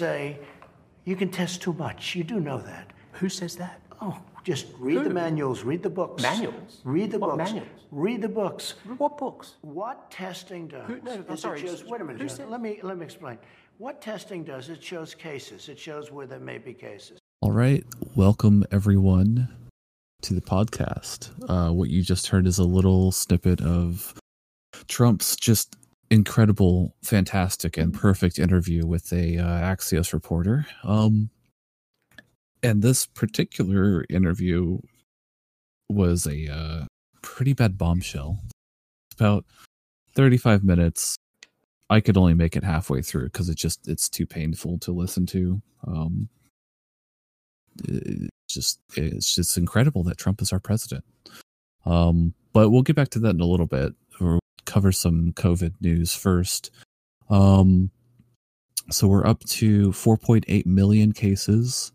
those that say you can test too much. You do know that. Who says that? Oh, just read the manuals, read the books. Manuals? Read the What books. manuals? Read the books. What books? What testing does Who- no, I'm sorry, shows. Wait a minute. who John. Let me let me explain. What testing does it shows cases. It shows where there may be cases. All right, welcome everyone to the podcast. Uh, what you just heard is a little snippet of Trump's just incredible, fantastic, and perfect interview with a uh, Axios reporter. Um, and this particular interview was a uh, pretty bad bombshell. About thirty-five minutes. I could only make it halfway through because it just it's too painful to listen to. Um, just it's just incredible that Trump is our president. Um, but we'll get back to that in a little bit. Cover some COVID news first. Um, so we're up to 4.8 million cases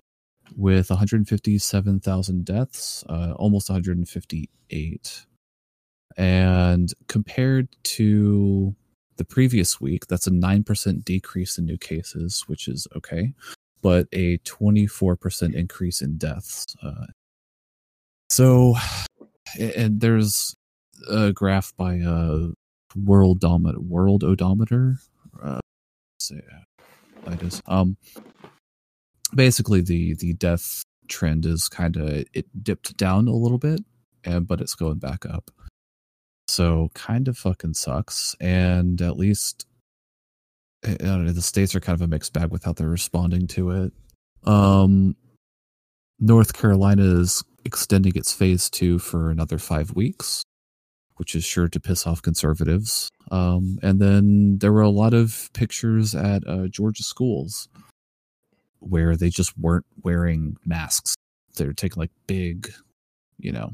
with 157,000 deaths, uh, almost 158. And compared to the previous week, that's a 9% decrease in new cases, which is okay but a 24% increase in deaths. Uh, so, and there's a graph by uh, World Dominator, World Odometer. Uh, say, I just um, basically the the death trend is kind of it dipped down a little bit, and but it's going back up. So kind of fucking sucks, and at least know, the states are kind of a mixed bag with how they're responding to it. Um, North Carolina is extending its phase two for another five weeks, which is sure to piss off conservatives. Um, and then there were a lot of pictures at uh, Georgia schools where they just weren't wearing masks. They're taking like big, you know,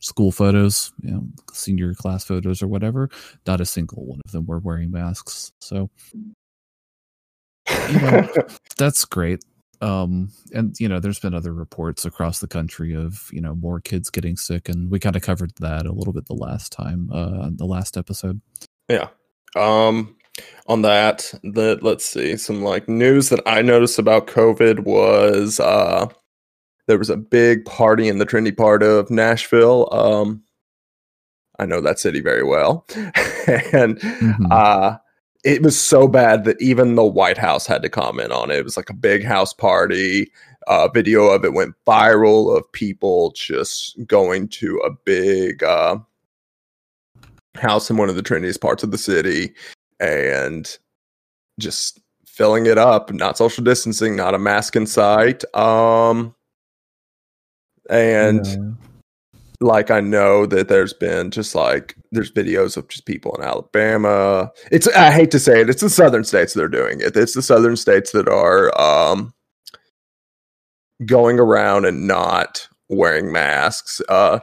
school photos, you know, senior class photos or whatever. Not a single one of them were wearing masks. So, you know, that's great. Um, and you know, there's been other reports across the country of you know more kids getting sick, and we kind of covered that a little bit the last time, uh, the last episode. Yeah. Um on that, that let's see, some like news that I noticed about COVID was uh there was a big party in the trendy part of Nashville. Um I know that city very well. and Mhm. uh it was so bad that even the White House had to comment on it. It was like a big house party. Uh, video of it went viral of people just going to a big uh, house in one of the trendiest parts of the city and just filling it up. Not social distancing, not a mask in sight. Um, and Yeah. Like I know that there's been just like there's videos of just people in Alabama. It's I hate to say it, it's the southern states that are doing it. It's the southern states that are um going around and not wearing masks. Uh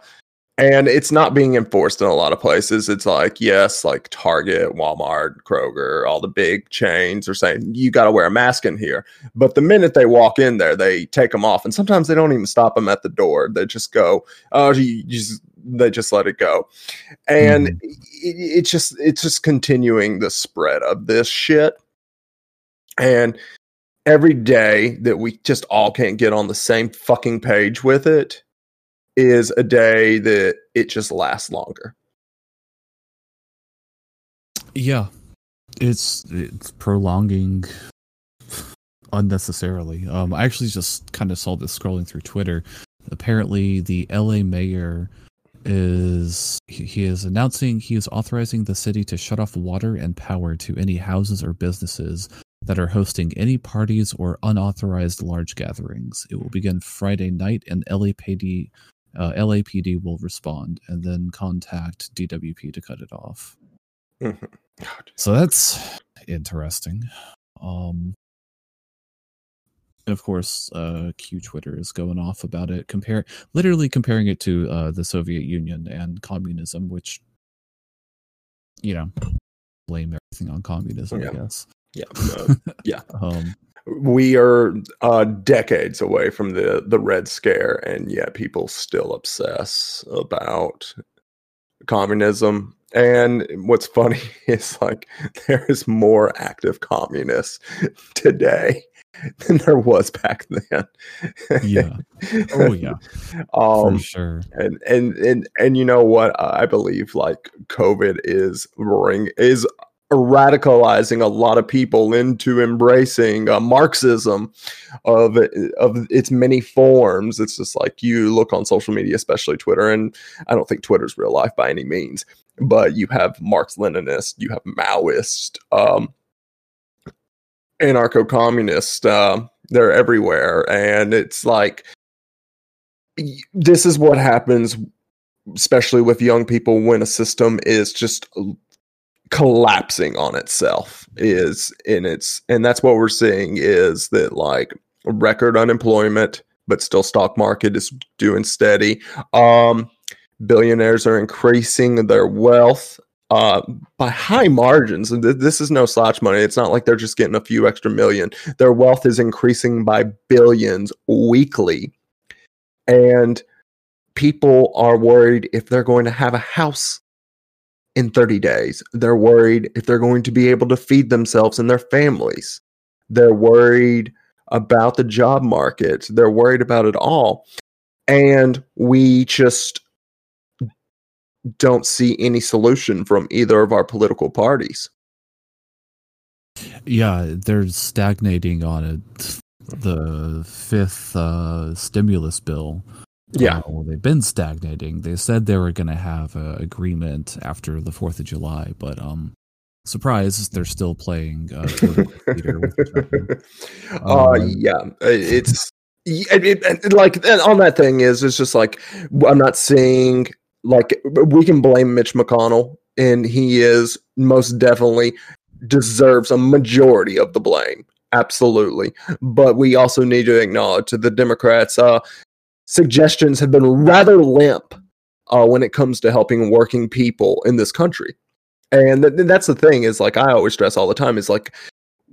and it's not being enforced in a lot of places. It's like, yes, like Target, Walmart, Kroger, all the big chains are saying you got to wear a mask in here. But the minute they walk in there, they take them off. And sometimes they don't even stop them at the door. They just go, oh, you, just, they just let it go. And Mhm. it, it's just, it's just continuing the spread of this shit. And every day that we just all can't get on the same fucking page with it is a day that it just lasts longer. Yeah, it's it's prolonging unnecessarily. Um, I actually just kind of saw this scrolling through Twitter. Apparently, the LA mayor is he is announcing he is authorizing the city to shut off water and power to any houses or businesses that are hosting any parties or unauthorized large gatherings. It will begin Friday night, and LAPD uh, LAPD will respond and then contact DWP to cut it off. God. So that's interesting. Um and of course, uh Q Twitter is going off about it, compare literally comparing it to uh the Soviet Union and communism, which you know, blame everything on communism, Yeah. I guess. Yeah, uh, yeah. Um We are uh, decades away from the the Red Scare, and yet people still obsess about communism. And what's funny is like there is more active communists today than there was back then. Yeah. Oh yeah. um, for sure. and and and and you know what i believe like covid is ring is radicalizing a lot of people into embracing uh, marxism of of its many forms. It's just like you look on social media especially twitter and i don't think twitter's real life by any means but you have marx leninist you have maoist um anarcho-communist uh, they're everywhere and it's like this is what happens especially with young people when a system is just collapsing on itself is in its and that's what we're seeing is that like record unemployment but still stock market is doing steady um billionaires are increasing their wealth uh, by high margins. And th- this is no slouch money. It's not like they're just getting a few extra million. Their wealth is increasing by billions weekly. And people are worried if they're going to have a house in 30 days. They're worried if they're going to be able to feed themselves and their families. They're worried about the job market. They're worried about it all. And we just don't see any solution from either of our political parties. Yeah, they're stagnating on it. The fifth uh, stimulus bill. Yeah. Uh, well, they've been stagnating. They said they were going to have an agreement after the Fourth of July, but um, surprise, they're still playing uh, political theater with each other. uh, Um, yeah, it's it, it, it- like on that thing is it's just like I'm not saying like we can blame Mitch McConnell and he is most definitely deserves a majority of the blame absolutely but we also need to acknowledge that the democrats uh suggestions have been rather limp uh when it comes to helping working people in this country. And th- that's the thing is like i always stress all the time is like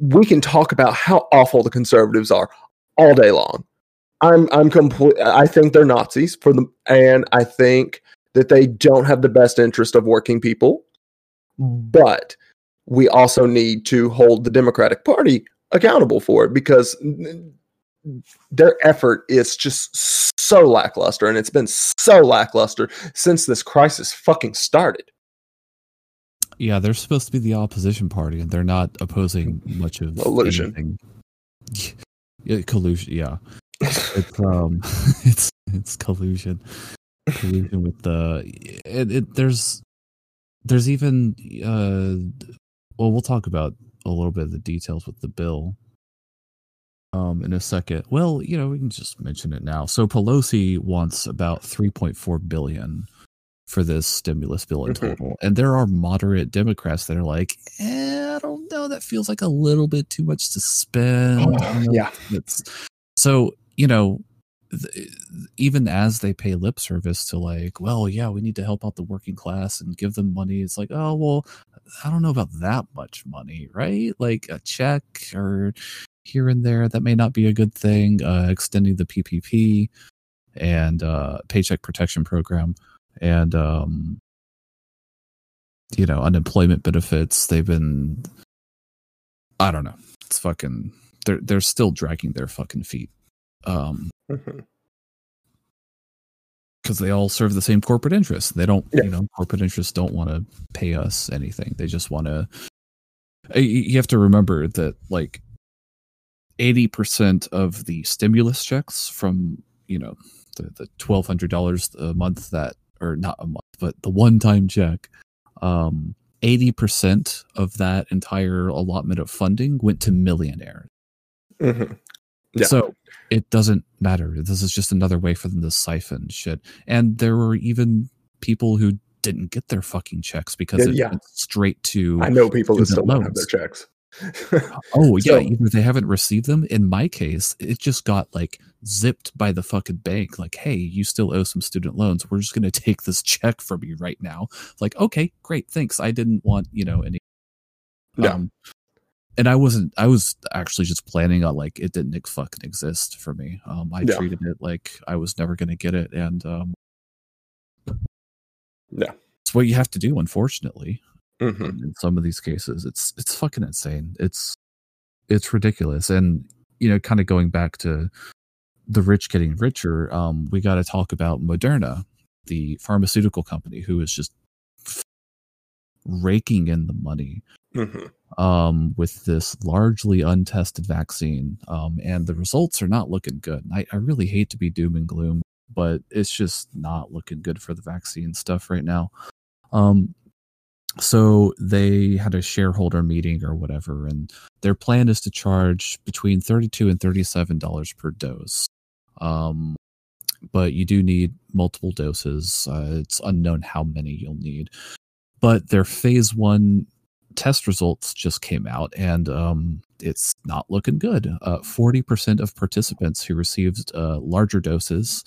we can talk about how awful the conservatives are all day long. I'm i'm complete i think they're nazis for them and i think that they don't have the best interest of working people. But we also need to hold the democratic party accountable for it because their effort is just so lackluster and it's been so lackluster since this crisis fucking started Yeah, they're supposed to be the opposition party, and they're not opposing much of Collusion. Yeah, collusion. Yeah, it's um, it's it's collusion, collusion with the. It, it there's there's even uh, well, we'll talk about a little bit of the details with the bill. Um, in a second. Well, you know, we can just mention it now. So Pelosi wants about 3.4 billion for this stimulus bill in Mhm. total. And there are moderate Democrats that are like, eh, I don't know, that feels like a little bit too much to spend. I yeah It's so, you know, th- even as they pay lip service to like, well, yeah, we need to help out the working class and give them money. It's like, oh, well, I don't know about that much money, right? Like a check or here and there, that may not be a good thing. Uh, extending the PPP and uh, paycheck protection program and um, you know unemployment benefits. They've been, I don't know. It's fucking. They're they're still dragging their fucking feet. Um, because they all serve the same corporate interests. They don't, Yeah. you know, corporate interests don't want to pay us anything. They just want to. You have to remember that, like, eighty percent of the stimulus checks from you know the the twelve hundred dollars a month that, or not a month, but the one time check, um, eighty percent of that entire allotment of funding went to millionaires. Mhm. Yeah. So it doesn't matter. This is just another way for them to siphon shit. And there were even people who didn't get their fucking checks because Yeah, it yeah. went straight to i know people that still don't have their checks oh yeah, So- either they haven't received them. In my case, it just got like zipped by the fucking bank. Like, hey, you still owe some student loans. We're just gonna take this check from you right now. Like, okay, great, thanks. I didn't want you know any. Yeah. Um, and I wasn't. I was actually just planning on like it didn't fucking exist for me. Um, I Yeah. treated it like I was never gonna get it, and um, Yeah. it's what you have to do, unfortunately. Mhm. in some of these cases. It's it's fucking insane. It's it's ridiculous. And you know, kind of going back to the rich getting richer, um, we got to talk about Moderna, the pharmaceutical company, who is just raking in the money Mhm. um, with this largely untested vaccine, um, and the results are not looking good. I, I really hate to be doom and gloom, but it's just not looking good for the vaccine stuff right now. Um, so they had a shareholder meeting or whatever, and their plan is to charge between thirty-two and thirty-seven dollars per dose. Um, but you do need multiple doses. Uh, it's unknown how many you'll need. But their phase one test results just came out, and um, it's not looking good. Uh, Forty percent of participants who received uh, larger doses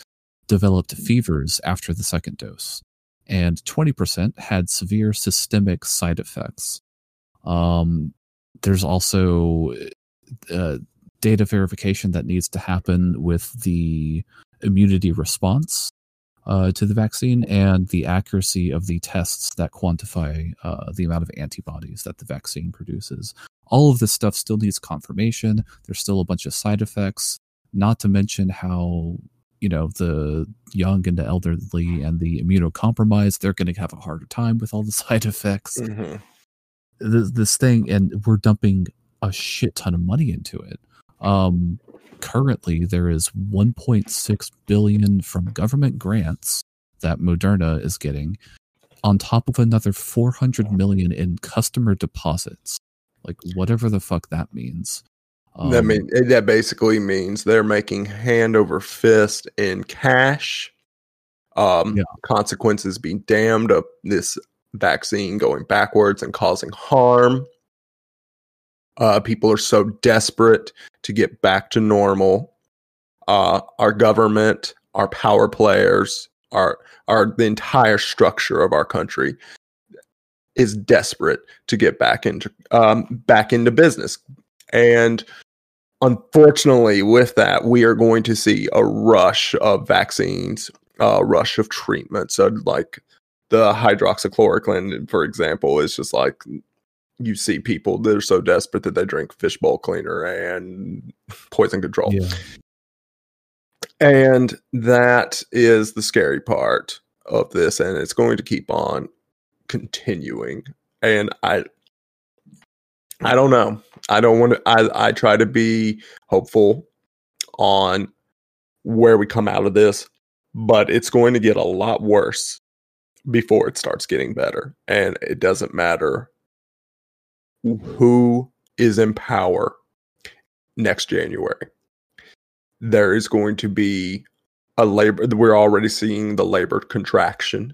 developed fevers after the second dose, and twenty percent had severe systemic side effects. Um, there's also uh, data verification that needs to happen with the immunity response uh, to the vaccine and the accuracy of the tests that quantify uh, the amount of antibodies that the vaccine produces. All of this stuff still needs confirmation. There's still a bunch of side effects, not to mention how you know the young and the elderly and the immunocompromised they're going to have a harder time with all the side effects. Mhm. this, this thing and we're dumping a shit ton of money into it. Um currently there is 1.6 billion from government grants that moderna is getting on top of another 400 million in customer deposits. Like whatever the fuck that means that Um, mean eh, that basically means they're making hand over fist in cash. Um, Yeah. consequences being damned of this vaccine going backwards and causing harm. Uh, people are so desperate to get back to normal. Uh, our government, our power players, our our the entire structure of our country is desperate to get back into um, back into business, and unfortunately, with that, we are going to see a rush of vaccines, a rush of treatments. So, like the hydroxychloroquine, for example, is just like you see people that are so desperate that they drink fishbowl cleaner and poison control. yeah And that is the scary part of this, and it's going to keep on continuing. And I, I don't know. I don't want to. I I try to be hopeful on where we come out of this, but it's going to get a lot worse before it starts getting better. And it doesn't matter who is in power next January there is going to be a labor we're already seeing the labor contraction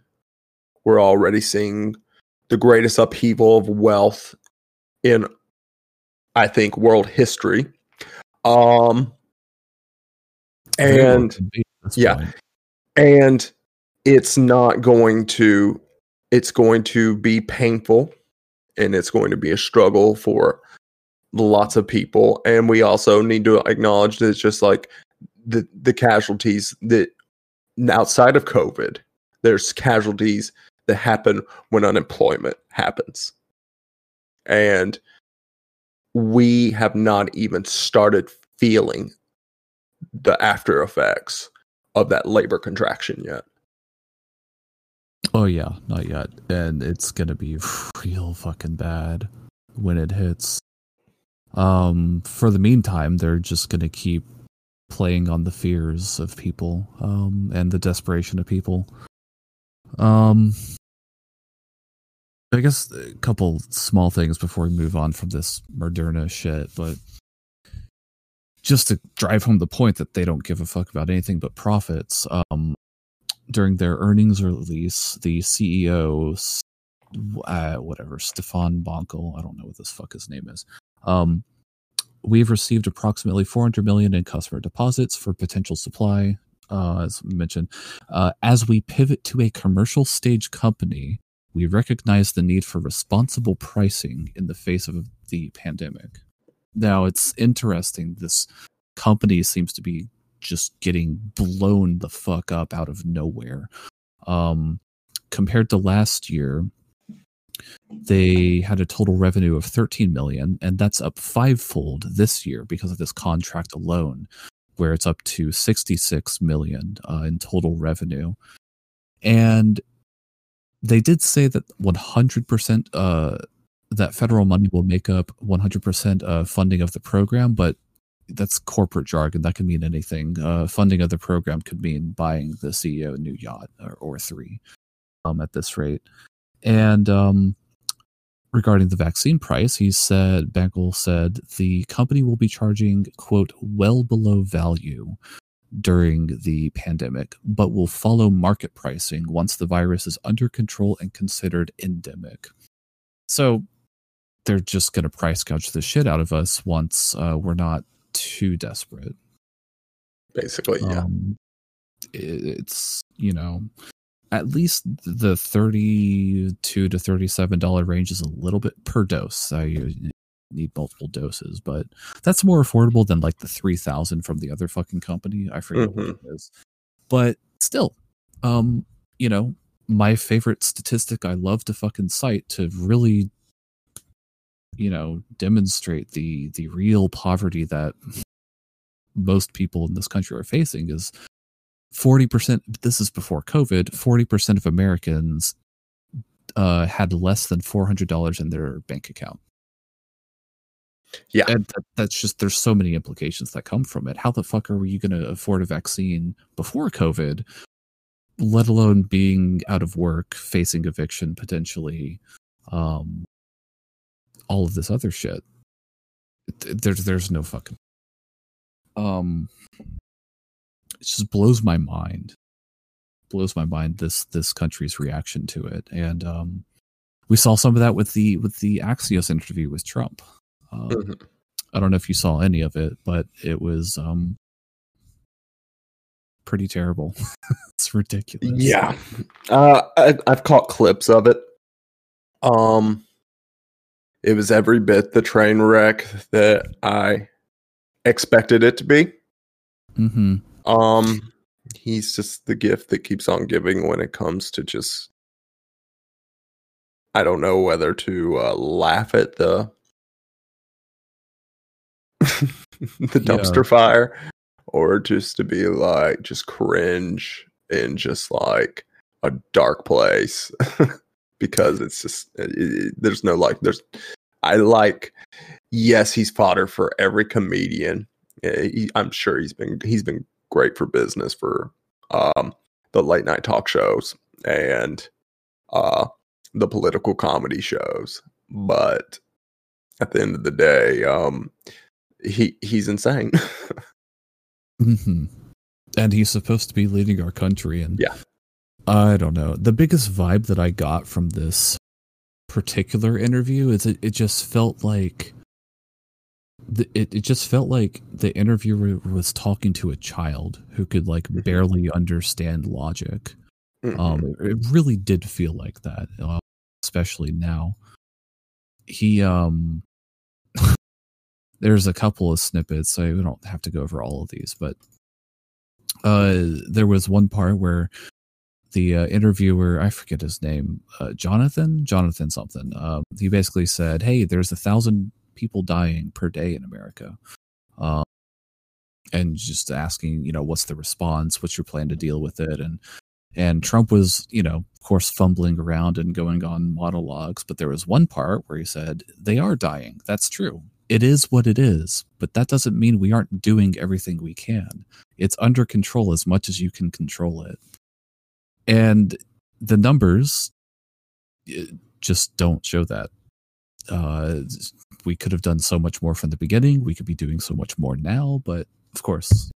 we're already seeing the greatest upheaval of wealth in i think world history um and could be at this yeah. point. and it's not going to it's going to be painful and it's going to be a struggle for lots of people and we also need to acknowledge that it's just like the the casualties that outside of covid there's casualties that happen when unemployment happens and we have not even started feeling the after effects of that labor contraction yet Oh yeah, not yet. And it's gonna be real fucking bad when it hits. Um for the meantime, they're just gonna keep playing on the fears of people, um, and the desperation of people. Um I guess a couple small things before we move on from this Moderna shit, but just to drive home the point that they don't give a fuck about anything but profits. Um, during their earnings release, the CEO, uh, whatever, Stefan Bonkel, I don't know what this fuck his name is. Um, we've received approximately 400 million in customer deposits for potential supply, uh, as mentioned. Uh, as we pivot to a commercial stage company, we recognize the need for responsible pricing in the face of the pandemic. Now, it's interesting. This company seems to be just getting blown the fuck up out of nowhere. Um, compared to last year, they had a total revenue of 13 million, and that's up fivefold this year because of this contract alone, where it's up to 66 million uh, in total revenue. And they did say that 100% uh, that federal money will make up 100% uh, funding of the program, but that's corporate jargon. That can mean anything. Uh, funding of the program could mean buying the CEO a new yacht or, or three um, at this rate. And um, regarding the vaccine price, he said, Bangle said, the company will be charging, quote, well below value during the pandemic, but will follow market pricing once the virus is under control and considered endemic. So they're just going to price gouge the shit out of us once uh, we're not too desperate. Basically, yeah. Um, it's, you know, at least the 32 to 37 dollar range is a little bit per dose. So you need multiple doses, but that's more affordable than like the 3000 from the other fucking company. I forget what it is. But still, um, you know, my favorite statistic I love to fucking cite to really you know demonstrate the the real poverty that most people in this country are facing is 40% this is before covid 40% of americans uh, had less than $400 in their bank account Yeah. and that, that's just there's so many implications that come from it. How the fuck are you going to afford a vaccine before covid let alone being out of work facing eviction potentially um all of this other shit? There's there's no fucking um it just blows my mind. Blows my mind this this country's reaction to it. And um we saw some of that with the with the axios interview with trump um, Mhm. i don't know if you saw any of it but it was um pretty terrible it's ridiculous Yeah, uh, I, I've caught clips of it. Um, it was every bit the train wreck that I expected it to be. mm-hmm Um, he's just the gift that keeps on giving when it comes to just. I don't know whether to uh, laugh at the the dumpster fire or just to be like just cringe in just like a dark place because it's just it, it- there's no like there's I like yes he's fodder for every comedian. Eh, he, I'm sure he's been he's been great for business for um the late night talk shows and uh the political comedy shows. But at the end of the day um he he's insane hmm And he's supposed to be leading our country, and Yeah. I don't know. The biggest vibe that I got from this particular interview is it, it just felt like the, it, it just felt like the interviewer was talking to a child who could like Mhm. barely understand logic. Um, it, it really did feel like that, uh, especially now. He um, there's a couple of snippets, so we don't have to go over all of these, but uh, there was one part where the uh, interviewer, I forget his name, uh, Jonathan, Jonathan something. Um, he basically said, "Hey, there's a thousand people dying per day in America." Um, and just asking, you know, what's the response? What's your plan to deal with it? And and Trump was, you know, of course, fumbling around and going on monologues. But there was one part where he said, "They are dying. That's true. It is what it is. But that doesn't mean we aren't doing everything we can. It's under control as much as you can control it." And the numbers eh, just don't show that. Uh, we could have done so much more from the beginning. We could be doing so much more now, but of course,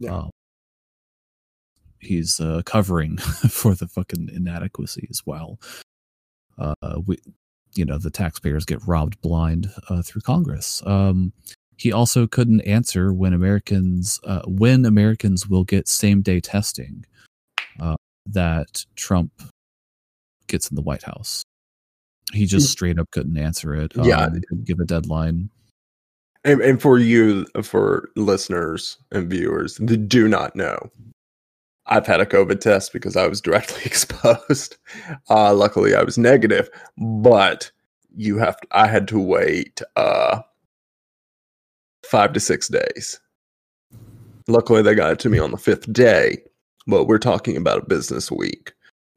Yeah. um, he's uh, covering for the fucking inadequacies while uh, we, you know, the taxpayers get robbed blind uh, through Congress. Um, he also couldn't answer when Americans uh, when Americans will get same day testing uh, that Trump gets in the White House. He just straight up couldn't answer it. Yeah. um, didn't give a deadline. And, and for you, for listeners and viewers that do not know, I've had a COVID test because I was directly exposed. Uh, luckily, I was negative, but you have to, I had to wait uh, five to six days. Luckily, they got it to me on the fifth day, but we're talking about a business week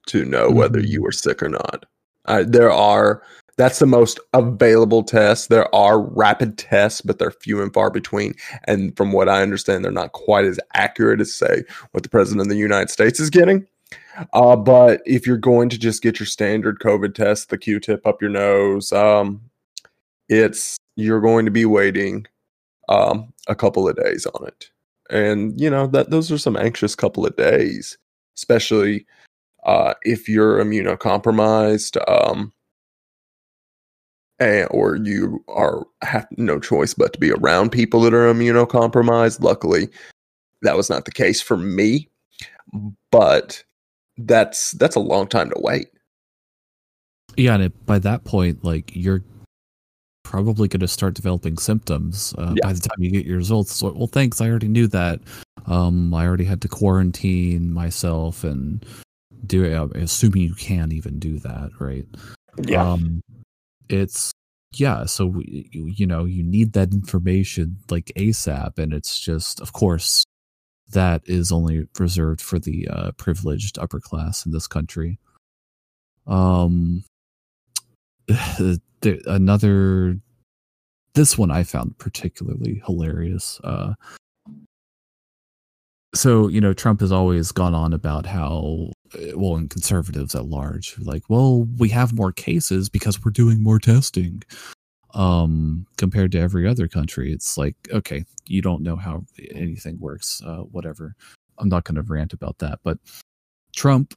to know whether Mhm. you were sick or not. Uh, there are that's the most available test. There are rapid tests, but they're few and far between. And from what I understand, they're not quite as accurate as say what the president of the United States is getting. Uh, but if you're going to just get your standard COVID test, the Q-tip up your nose, um, it's you're going to be waiting um, a couple of days on it, and you know that those are some anxious couple of days, especially uh, if you're immunocompromised. Um, and, or you are have no choice but to be around people that are immunocompromised. Luckily, that was not the case for me, but that's that's a long time to wait. Yeah, and it, by that point, like you're probably going to start developing symptoms uh, Yeah. by the time you get your results. So, well, thanks. I already knew that. Um, I already had to quarantine myself and do it. I'm assuming you can even do that, right? Um, it's yeah. So you, you know you need that information like ASAP, and it's just of course that is only reserved for the uh, privileged upper class in this country. Um, another this one I found particularly hilarious. Uh, so you know Trump has always gone on about how uh, well and conservatives at large like well we have more cases because we're doing more testing. Um compared to every other country it's like okay you don't know how anything works uh whatever. I'm not going to rant about that but trump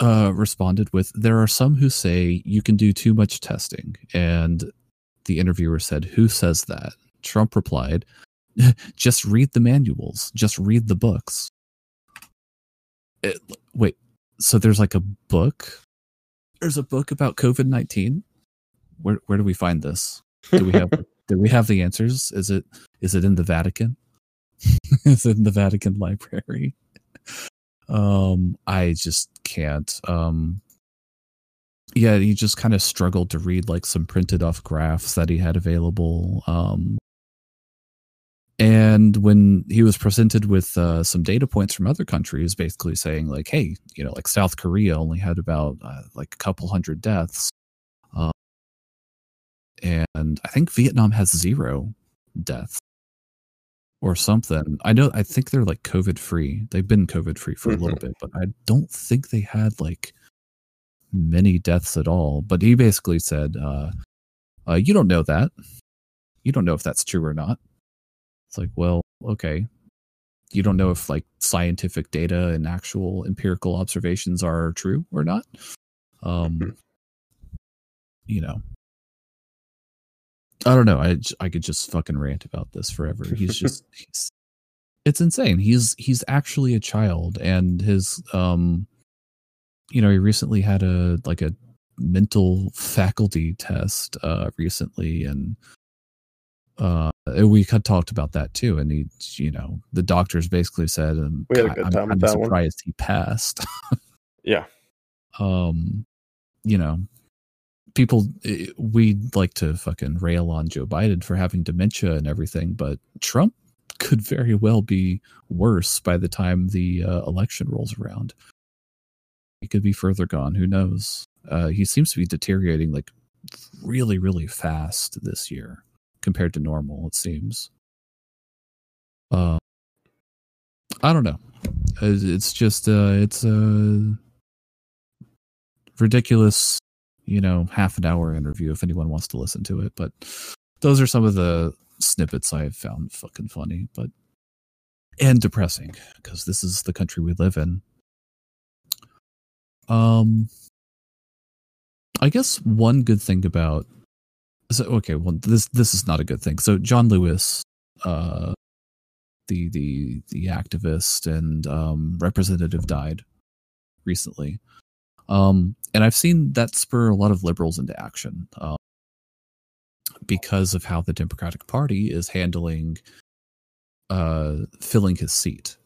uh responded with there are some who say you can do too much testing and the interviewer said who says that? Trump replied just read the manuals. Just read the books. It, wait so there's like a book? There's a book about covid-19 where where do we find this? Do we have do we have the answers? Is it is it in the vatican? Is it in the vatican library? Um i just can't um yeah he just kind of struggled to read like some printed off graphs that he had available um and when he was presented with uh, some data points from other countries basically saying like hey you know like south korea only had about uh, like a couple hundred deaths. Uh, and i think vietnam has zero deaths or something. I know i think they're like covid free they've been covid free for a little bit but i don't think they had like many deaths at all. But he basically said uh, uh you don't know that. You don't know if that's true or not it's like, well, okay. You don't know if like scientific data and actual empirical observations are true or not. Um, Mhm. you know, I don't know. I I could just fucking rant about this forever. He's just he's it's insane. He's he's actually a child, and his um, you know, he recently had a like a mental faculty test uh recently, and uh we had talked about that too and he you know the doctors basically said and We had a "I- good i'm time with kinda that one." surprised he passed Yeah. um you know people eh, we like to fucking rail on joe biden for having dementia and everything but trump could very well be worse by the time the uh, election rolls around he could be further gone who knows uh he seems to be deteriorating like really really fast this year compared to normal it seems. Uh i don't know. It's just uh it's a ridiculous you know half an hour interview if anyone wants to listen to it but those are some of the snippets i've found fucking funny but and depressing because this is the country we live in. Um i guess one good thing about so okay well this this is not a good thing. So john lewis uh the the the activist and um representative died recently. Um and i've seen that spur a lot of liberals into action um, because of how the democratic party is handling uh filling his seat.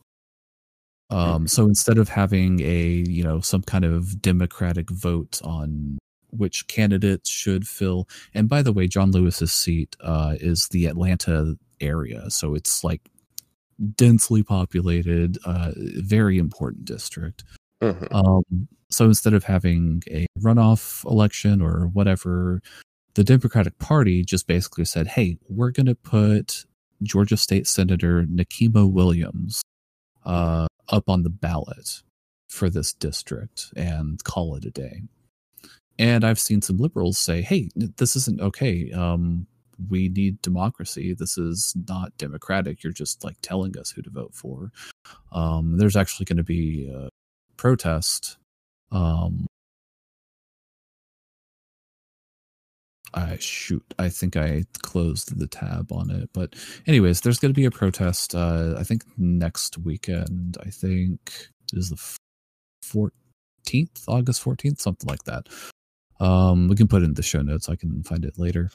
Um, so instead of having a you know some kind of democratic vote on which candidates should fill, and by the way, John Lewis's seat uh, is the Atlanta area, so it's like densely populated, uh, very important district. Mhm. Um, so instead of having a runoff election or whatever, the Democratic Party just basically said, "Hey, we're going to put Georgia State Senator Nikema Williams uh, up on the ballot for this district and call it a day." And I've seen some liberals say, "Hey, this isn't okay. Um, we need democracy. This is not democratic. You're just like telling us who to vote for." Um, there's actually going to be a protest. Um, I shoot. I think I closed the tab on it, but anyways, there's going to be a protest. Uh, I think next weekend. I think is the fourteenth, August fourteenth, something like that. Um, we can put it in the show notes. I can find it later.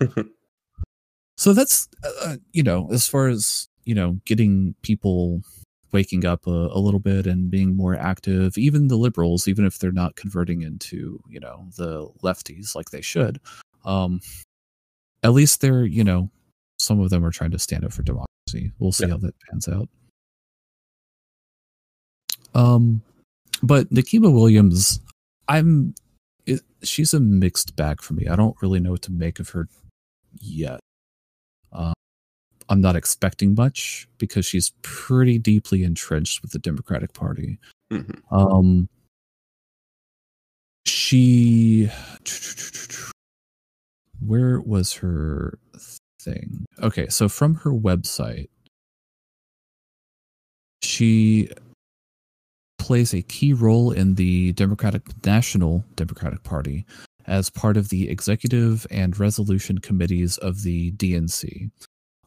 so that's uh, you know, as far as you know, getting people waking up a, a little bit and being more active. Even the liberals, even if they're not converting into you know the lefties like they should, um, at least they're you know some of them are trying to stand up for democracy. We'll see Yeah. how that pans out. Um, but Nikema Williams, I'm it, she's a mixed bag for me. I don't really know what to make of her yet. Um, I'm not expecting much because she's pretty deeply entrenched with the Democratic Party. Mhm. Um, she, where was her thing? Okay, so from her website, she plays a key role in the Democratic National Democratic Party as part of the executive and resolution committees of the DNC.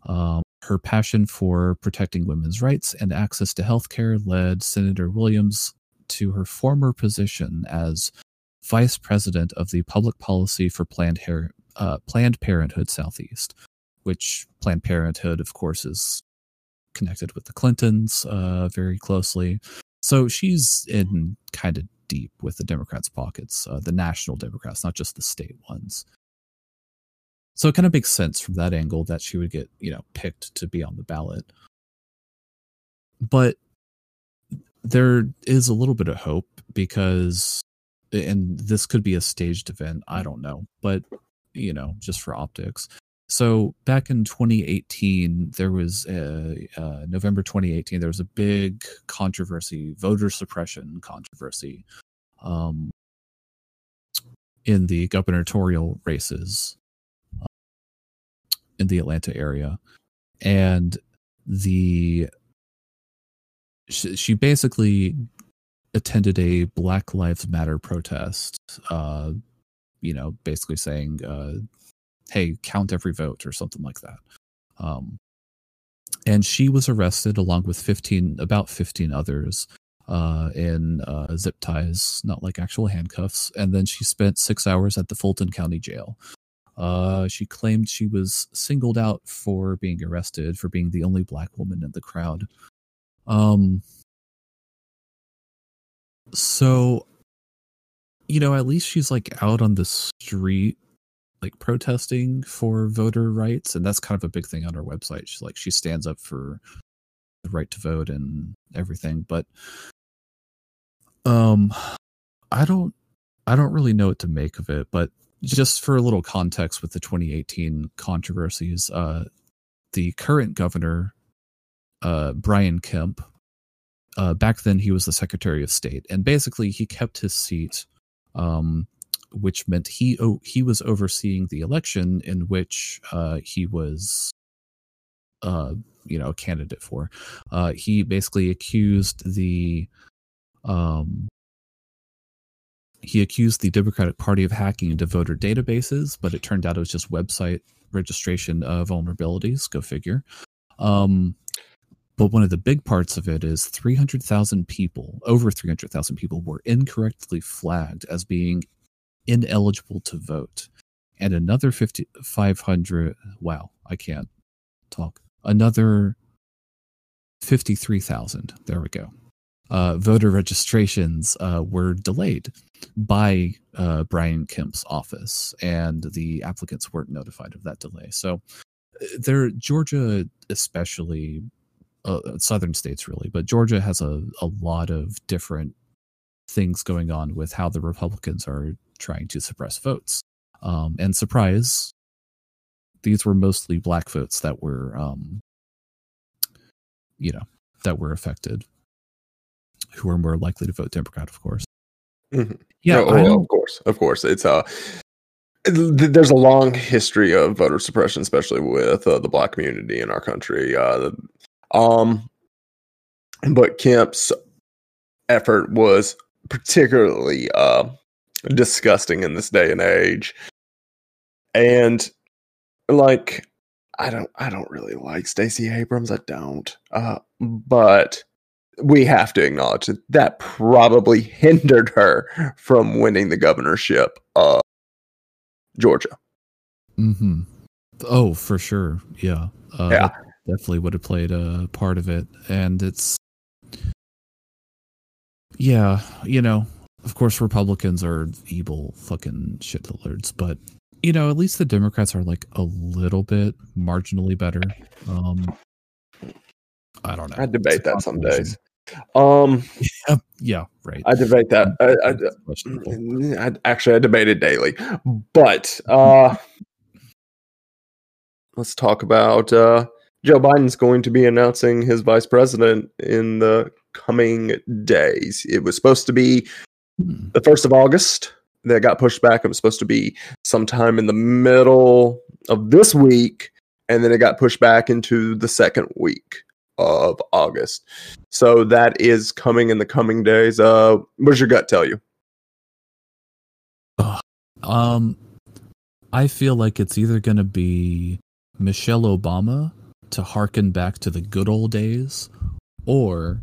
Um, her passion for protecting women's rights and access to health care led Senator Williams to her former position as vice president of the public policy for Planned, Hair, uh, Planned Parenthood Southeast, which Planned Parenthood, of course, is connected with the Clintons uh, very closely. So she's in kind of deep with the Democrats' pockets, uh, the national Democrats, not just the state ones. So it kind of makes sense from that angle that she would get, you know, picked to be on the ballot. But there is a little bit of hope because, and this could be a staged event, I don't know, but, you know, just for optics. So back in 2018, there was a, uh, November 2018, there was a big controversy, voter suppression controversy, um, in the gubernatorial races uh, in the Atlanta area, and the she, she basically attended a Black Lives Matter protest. Uh, you know, basically saying, uh, "Hey, count every vote" or something like that. Um, and she was arrested along with 15 about 15 others uh, in uh, zip ties not like actual handcuffs. And then she spent six hours at the fulton county jail. Uh, she claimed she was singled out for being arrested for being the only black woman in the crowd. Um, so you know at least she's like out on the street like protesting for voter rights and that's kind of a big thing on her website. She's like she stands up for the right to vote and everything but um i don't i don't really know what to make of it but just for a little context with the 2018 controversies uh the current governor uh brian kemp uh back then he was the secretary of state and basically he kept his seat um which meant he oh, he was overseeing the election in which uh, he was, uh, you know, a candidate for. Uh, he basically accused the, um, he accused the Democratic Party of hacking into voter databases, but it turned out it was just website registration vulnerabilities. Go figure. Um, but one of the big parts of it is 300,000 people, over 300,000 people, were incorrectly flagged as being ineligible to vote. And another 50 500 wow i can't talk. Another 53000 there we go. Uh, voter registrations uh, were delayed by uh, Brian Kemp's office, and the applicants weren't notified of that delay. So, uh, there, Georgia, especially uh, southern states, really, but Georgia has a, a lot of different things going on with how the Republicans are trying to suppress votes. Um, and surprise, these were mostly black votes that were, um, you know, that were affected, who were more likely to vote Democrat, of course. Mhm. Yeah, Oh, I oh, of course, of course. It's uh, th- there's a long history of voter suppression, especially with uh, the black community in our country. Uh, um, but Kemp's effort was particularly uh, disgusting in this day and age, and like I don't, I don't really like Stacey Abrams. I don't, uh, but we have to acknowledge that that probably hindered her from winning the governorship of Georgia. hmm Oh, for sure. Yeah. Uh, Yeah. Definitely would have played a part of it. And it's, yeah, you know, of course, Republicans are evil fucking shitlords, but, you know, at least the Democrats are like a little bit marginally better. Um, I don't know. I debate It's that some days. Um, Uh, yeah, right. I debate that. I, I. I actually I debate it daily, but uh, let's talk about uh, Joe Biden's going to be announcing his vice president in the coming days. It was supposed to be The first of August. That got pushed back. It was supposed to be sometime in the middle of this week, and then it got pushed back into the second week of August. So that is coming in the coming days. Uh, what does your gut tell you? Um, I feel like it's either going to be Michelle Obama to harken back to the good old days, or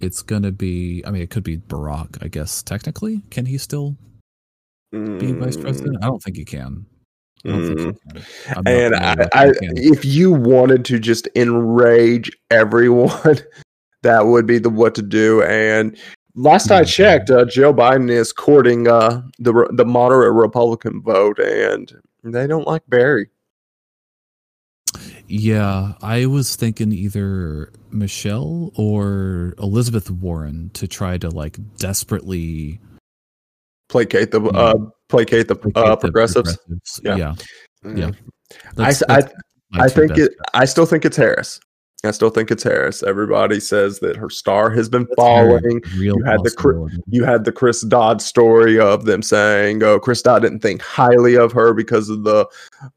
it's going to be. I mean, it could be Barack. I guess technically, can he still be vice president? I don't think he can. I don't he Mm. can. And I, I, if he can. if you wanted to just enrage everyone, that would be the what to do. And last I Mhm. checked, uh, Joe Biden is courting uh, the the moderate Republican vote, and they don't like Barry. Yeah, I was thinking either Michelle or Elizabeth Warren to try to like desperately Placate the Yeah. uh, placate the placate uh, the progressives. progressives. Yeah. Yeah, yeah. I, That's- s- I- that's my I think best it. I still think it's Harris. I still think it's Harris. Everybody says that her star has been That's falling. You had the you had the Chris Dodd story of them saying, "Oh, Chris Dodd didn't think highly of her because of the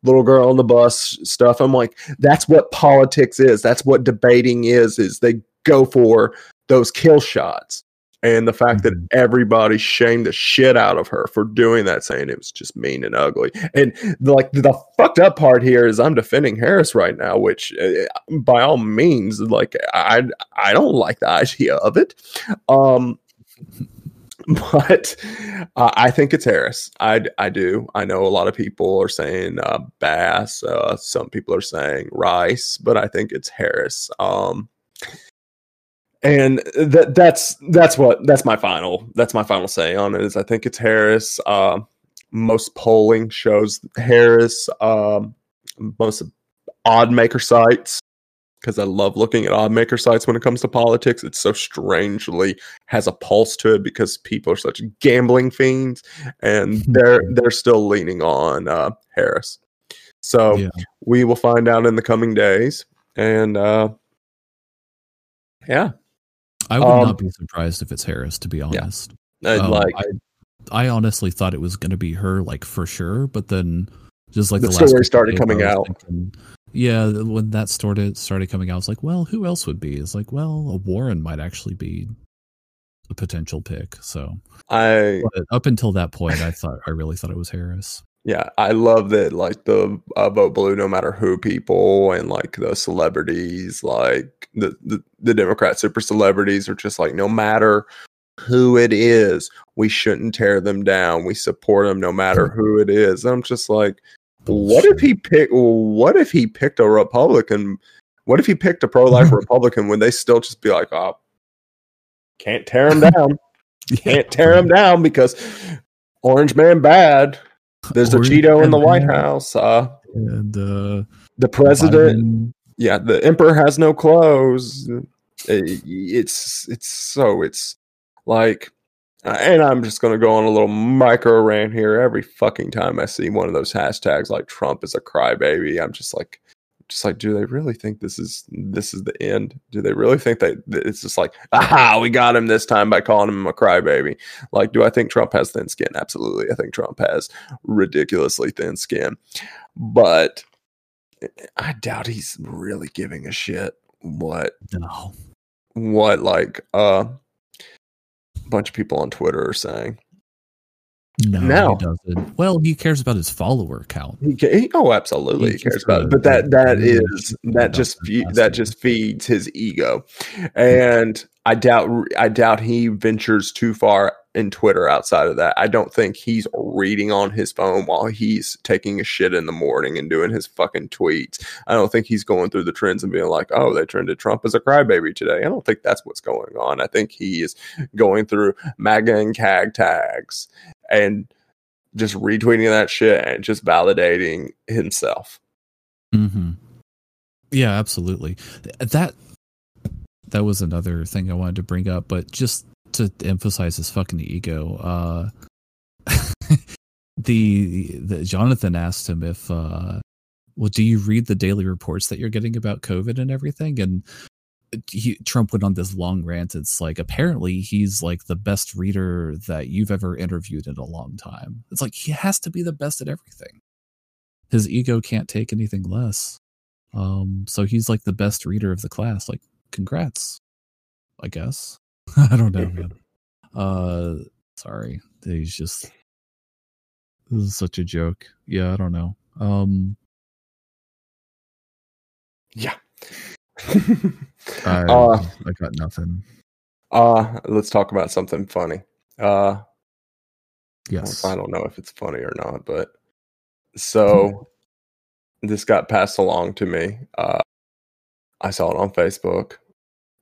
little girl on the bus stuff." I'm like, that's what politics is. That's what debating is. Is they go for those kill shots, and the fact that Mhm. everybody shamed the shit out of her for doing that, saying it was just mean and ugly. And like the fucked up part here is I'm defending Harris right now, which uh, by all means, like I I don't like the idea of it. Um, but uh, I think it's Harris. I I do. I know a lot of people are saying uh, Bass. Uh, some people are saying Rice, but I think it's Harris. Um, and that that's that's what that's my final that's my final say on it is I think it's Harris. Um, most polling shows Harris. Um, most odd maker sites because I love looking at odd maker sites when it comes to politics. It's so strangely has a pulse to it because people are such gambling fiends, and they're they're still leaning on uh, Harris. So Yeah. we will find out in the coming days, and uh, yeah, I would um, not be surprised if it's Harris, to be honest. and Um, like I, I honestly thought it was going to be her, like for sure. But then, just like The the, story started days, coming out. thinking- yeah, when that started started coming out, I was like, well, who else would be? It's like, well, a Warren might actually be a potential pick. So, I but up until that point, I thought I really thought it was Harris. Yeah, I love that like the uh, vote blue, no matter who people and like the celebrities, like the, the the Democrat super celebrities are just like no matter who it is, we shouldn't tear them down. We support them no matter who it is. And I'm just like, what if he picked? What if he picked a Republican? What if he picked a pro life Republican? Would they still just be like, oh, can't tear him down. Can't tear him down because Orange Man bad. There's a Cheeto in the White. House. Uh, And uh, the president, Biden- yeah, the emperor has no clothes. It- it's it's so it's like, and I'm just gonna go on a little micro rant here. Every fucking time I see one of those hashtags like Trump is a crybaby, I'm just like, just like, do they really think this is this is the end? Do they really think that it's just like, aha, we got him this time by calling him a crybaby? Like, do I think Trump has thin skin? Absolutely, I think Trump has ridiculously thin skin, but I doubt he's really giving a shit what no. what like uh, a bunch of people on Twitter are saying. No, No. he doesn't. Well, he cares about his follower count. He, he oh, absolutely, he He's cares about it. But that that is that just that fe- that just feeds his ego, and I doubt I doubt he ventures too far in Twitter outside of that. I don't think he's reading on his phone while he's taking a shit in the morning and doing his fucking tweets. I don't think he's going through the trends and being like, "Oh, they trended Trump as a crybaby today." I don't think that's what's going on. I think he is going through MAGA and KAG tags and just retweeting that shit and just validating himself. hmm Yeah, absolutely. That that was another thing I wanted to bring up, but just to emphasize his fucking ego. Uh, the the Jonathan asked him if, uh, well, do you read the daily reports that you're getting about COVID and everything? And he, Trump went on this long rant. It's like apparently he's like the best reader that you've ever interviewed in a long time. It's like he has to be the best at everything. His ego can't take anything less. Um, so he's like the best reader of the class. Like, congrats, I guess. I don't know, man. Uh, sorry, he's just this is such a joke. Yeah, I don't know. Um, Yeah. I uh, I got nothing. uh, let's talk about something funny. Uh, Yes. I don't know if it's funny or not, but so this got passed along to me. Uh, I saw it on Facebook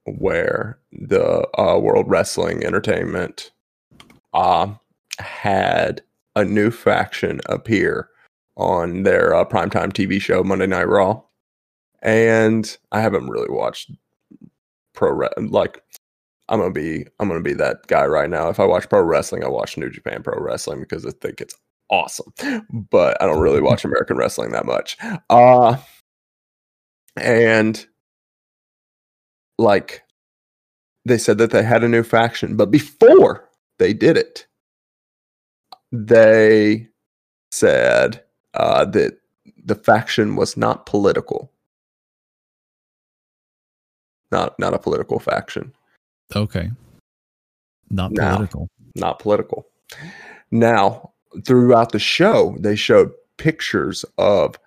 where the uh, World Wrestling Entertainment uh, had a new faction appear on their uh, primetime TV show Monday Night Raw, and I haven't really watched pro re- like I'm gonna be I'm gonna be that guy right now. If I watch pro wrestling, I watch New Japan Pro Wrestling because I think it's awesome. But I don't really watch American wrestling that much. Uh and like they said that they had a new faction, but before they did it, they said uh, that the faction was not political. Not not a political faction. Okay. Not No. political. not political. Now, throughout the show, they showed pictures of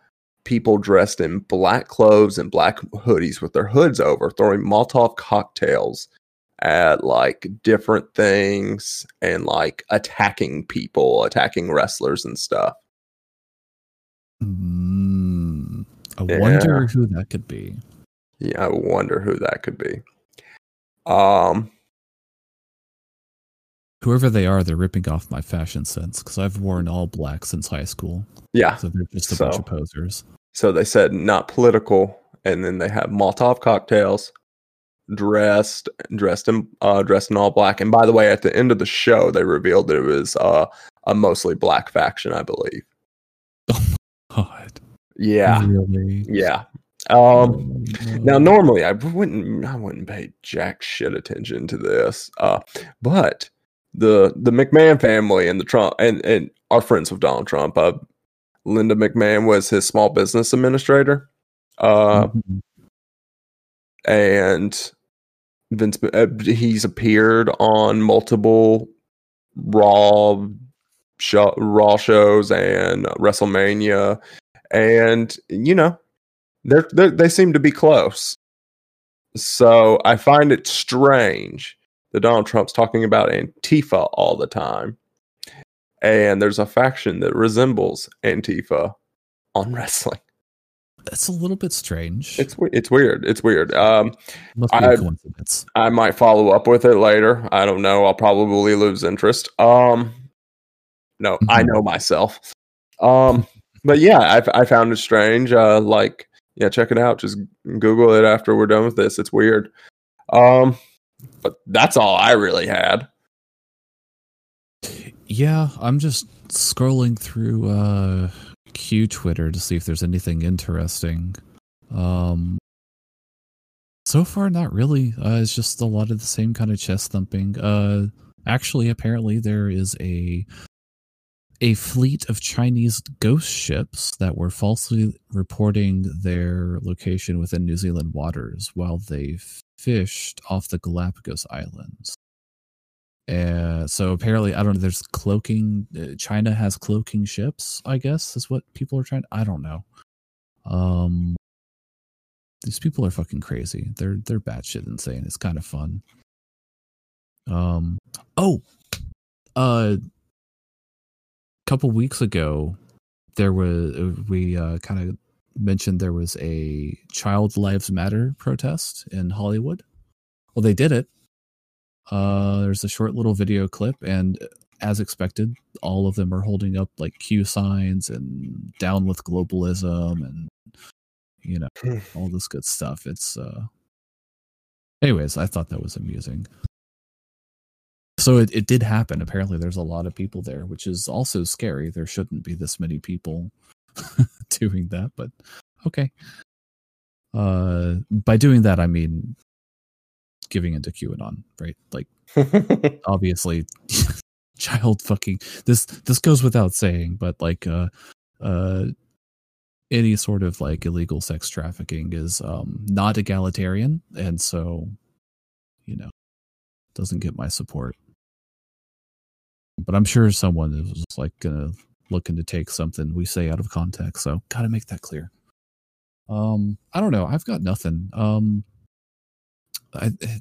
people dressed in black clothes and black hoodies with their hoods over, throwing Molotov cocktails at like different things and like attacking people, attacking wrestlers and stuff. Mm, I Yeah. wonder who that could be. Yeah, I wonder who that could be. Um, Whoever they are, they're ripping off my fashion sense because I've worn all black since high school. yeah. So they're just a bunch of posers. So they said not political, and then they have Molotov cocktails, dressed dressed in uh, dressed in all black. And by the way, at the end of the show, they revealed that it was uh, a mostly black faction, I believe. oh God. Yeah, Really? yeah. Um, now normally I wouldn't I wouldn't pay jack shit attention to this, uh, but the the McMahon family and the Trump and and our friends with Donald Trump, uh, Linda McMahon was his small business administrator. Uh, Mhm. and Vince uh, he's appeared on multiple Raw show, Raw shows and WrestleMania, and you know they're, they're they seem to be close. So I find it strange that Donald Trump's talking about Antifa all the time, and there's a faction that resembles Antifa on wrestling. That's a little bit strange. It's it's weird. It's weird. Um, Must be I- a coincidence. I might follow up with it later. I don't know. I'll probably lose interest. Um, no, I Mhm. know myself. Um, but yeah, I, I found it strange. Uh, like, yeah, check it out. Just Google it after we're done with this. It's weird. Um, but that's all I really had. Yeah, I'm just scrolling through uh Q Twitter to see if there's anything interesting. Um so far not really. Uh it's just a lot of the same kind of chest thumping. Uh actually apparently there is a a fleet of Chinese ghost ships that were falsely reporting their location within New Zealand waters while they fished off the Galapagos Islands. Uh, so apparently, I don't know. There's cloaking. Uh, China has cloaking ships. I guess is what people are trying. I don't know. Um, these people are fucking crazy. They're they're batshit insane. It's kind of fun. Um. Oh. Uh. Couple weeks ago, there was we uh, kind of mentioned there was a Child Lives Matter protest in Hollywood. Well, they did it. Uh, there's a short little video clip, and as expected, all of them are holding up like Q signs and down with globalism and you know all this good stuff. It's uh, anyways, I thought that was amusing. So it, it did happen. Apparently, there's a lot of people there, which is also scary. There shouldn't be this many people doing that, but okay. Uh, by doing that, I mean giving into QAnon, right? Like obviously child fucking this this goes without saying but like uh uh any sort of like illegal sex trafficking is um not egalitarian and so you know doesn't get my support but i'm sure someone is like gonna looking to take something we say out of context so gotta make that clear. Um i don't know i've got nothing. Um i I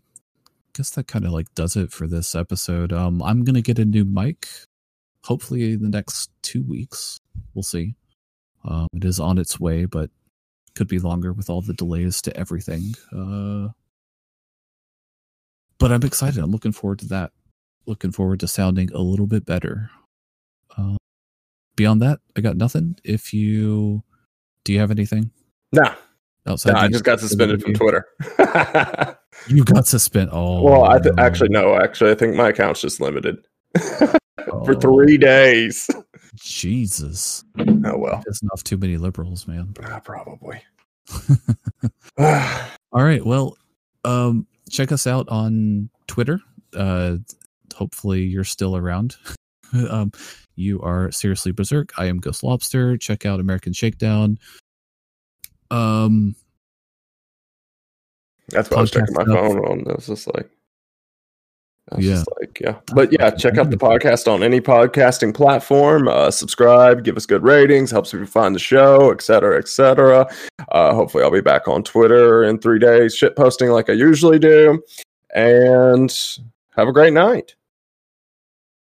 guess that kind of like does it for this episode. Um i'm gonna get a new mic hopefully in the next two weeks. We'll see. Um it is on its way but could be longer with all the delays to everything uh but i'm excited. I'm looking forward to that looking forward to sounding a little bit better uh, beyond that i got nothing if you do you have anything nah, outside nah, I just got suspended from Twitter. you got suspended oh well, I th- actually no. Actually, I think my account's just limited for Oh, three days. jesus Oh well, pissing off too many liberals man Ah, probably. All right. Well, um, check us out on Twitter. Uh, hopefully, you're still around. um, you are seriously berserk. I am Ghost Lobster. Check out American Shakedown. Um, That's why I was checking my stuff. phone on. I was just like, was Yeah. just like, yeah. But yeah, check out the podcast on any podcasting platform. Uh, subscribe, give us good ratings, helps people find the show, et cetera, et cetera. Uh, hopefully, I'll be back on Twitter in three days, shit posting like I usually do. And have a great night.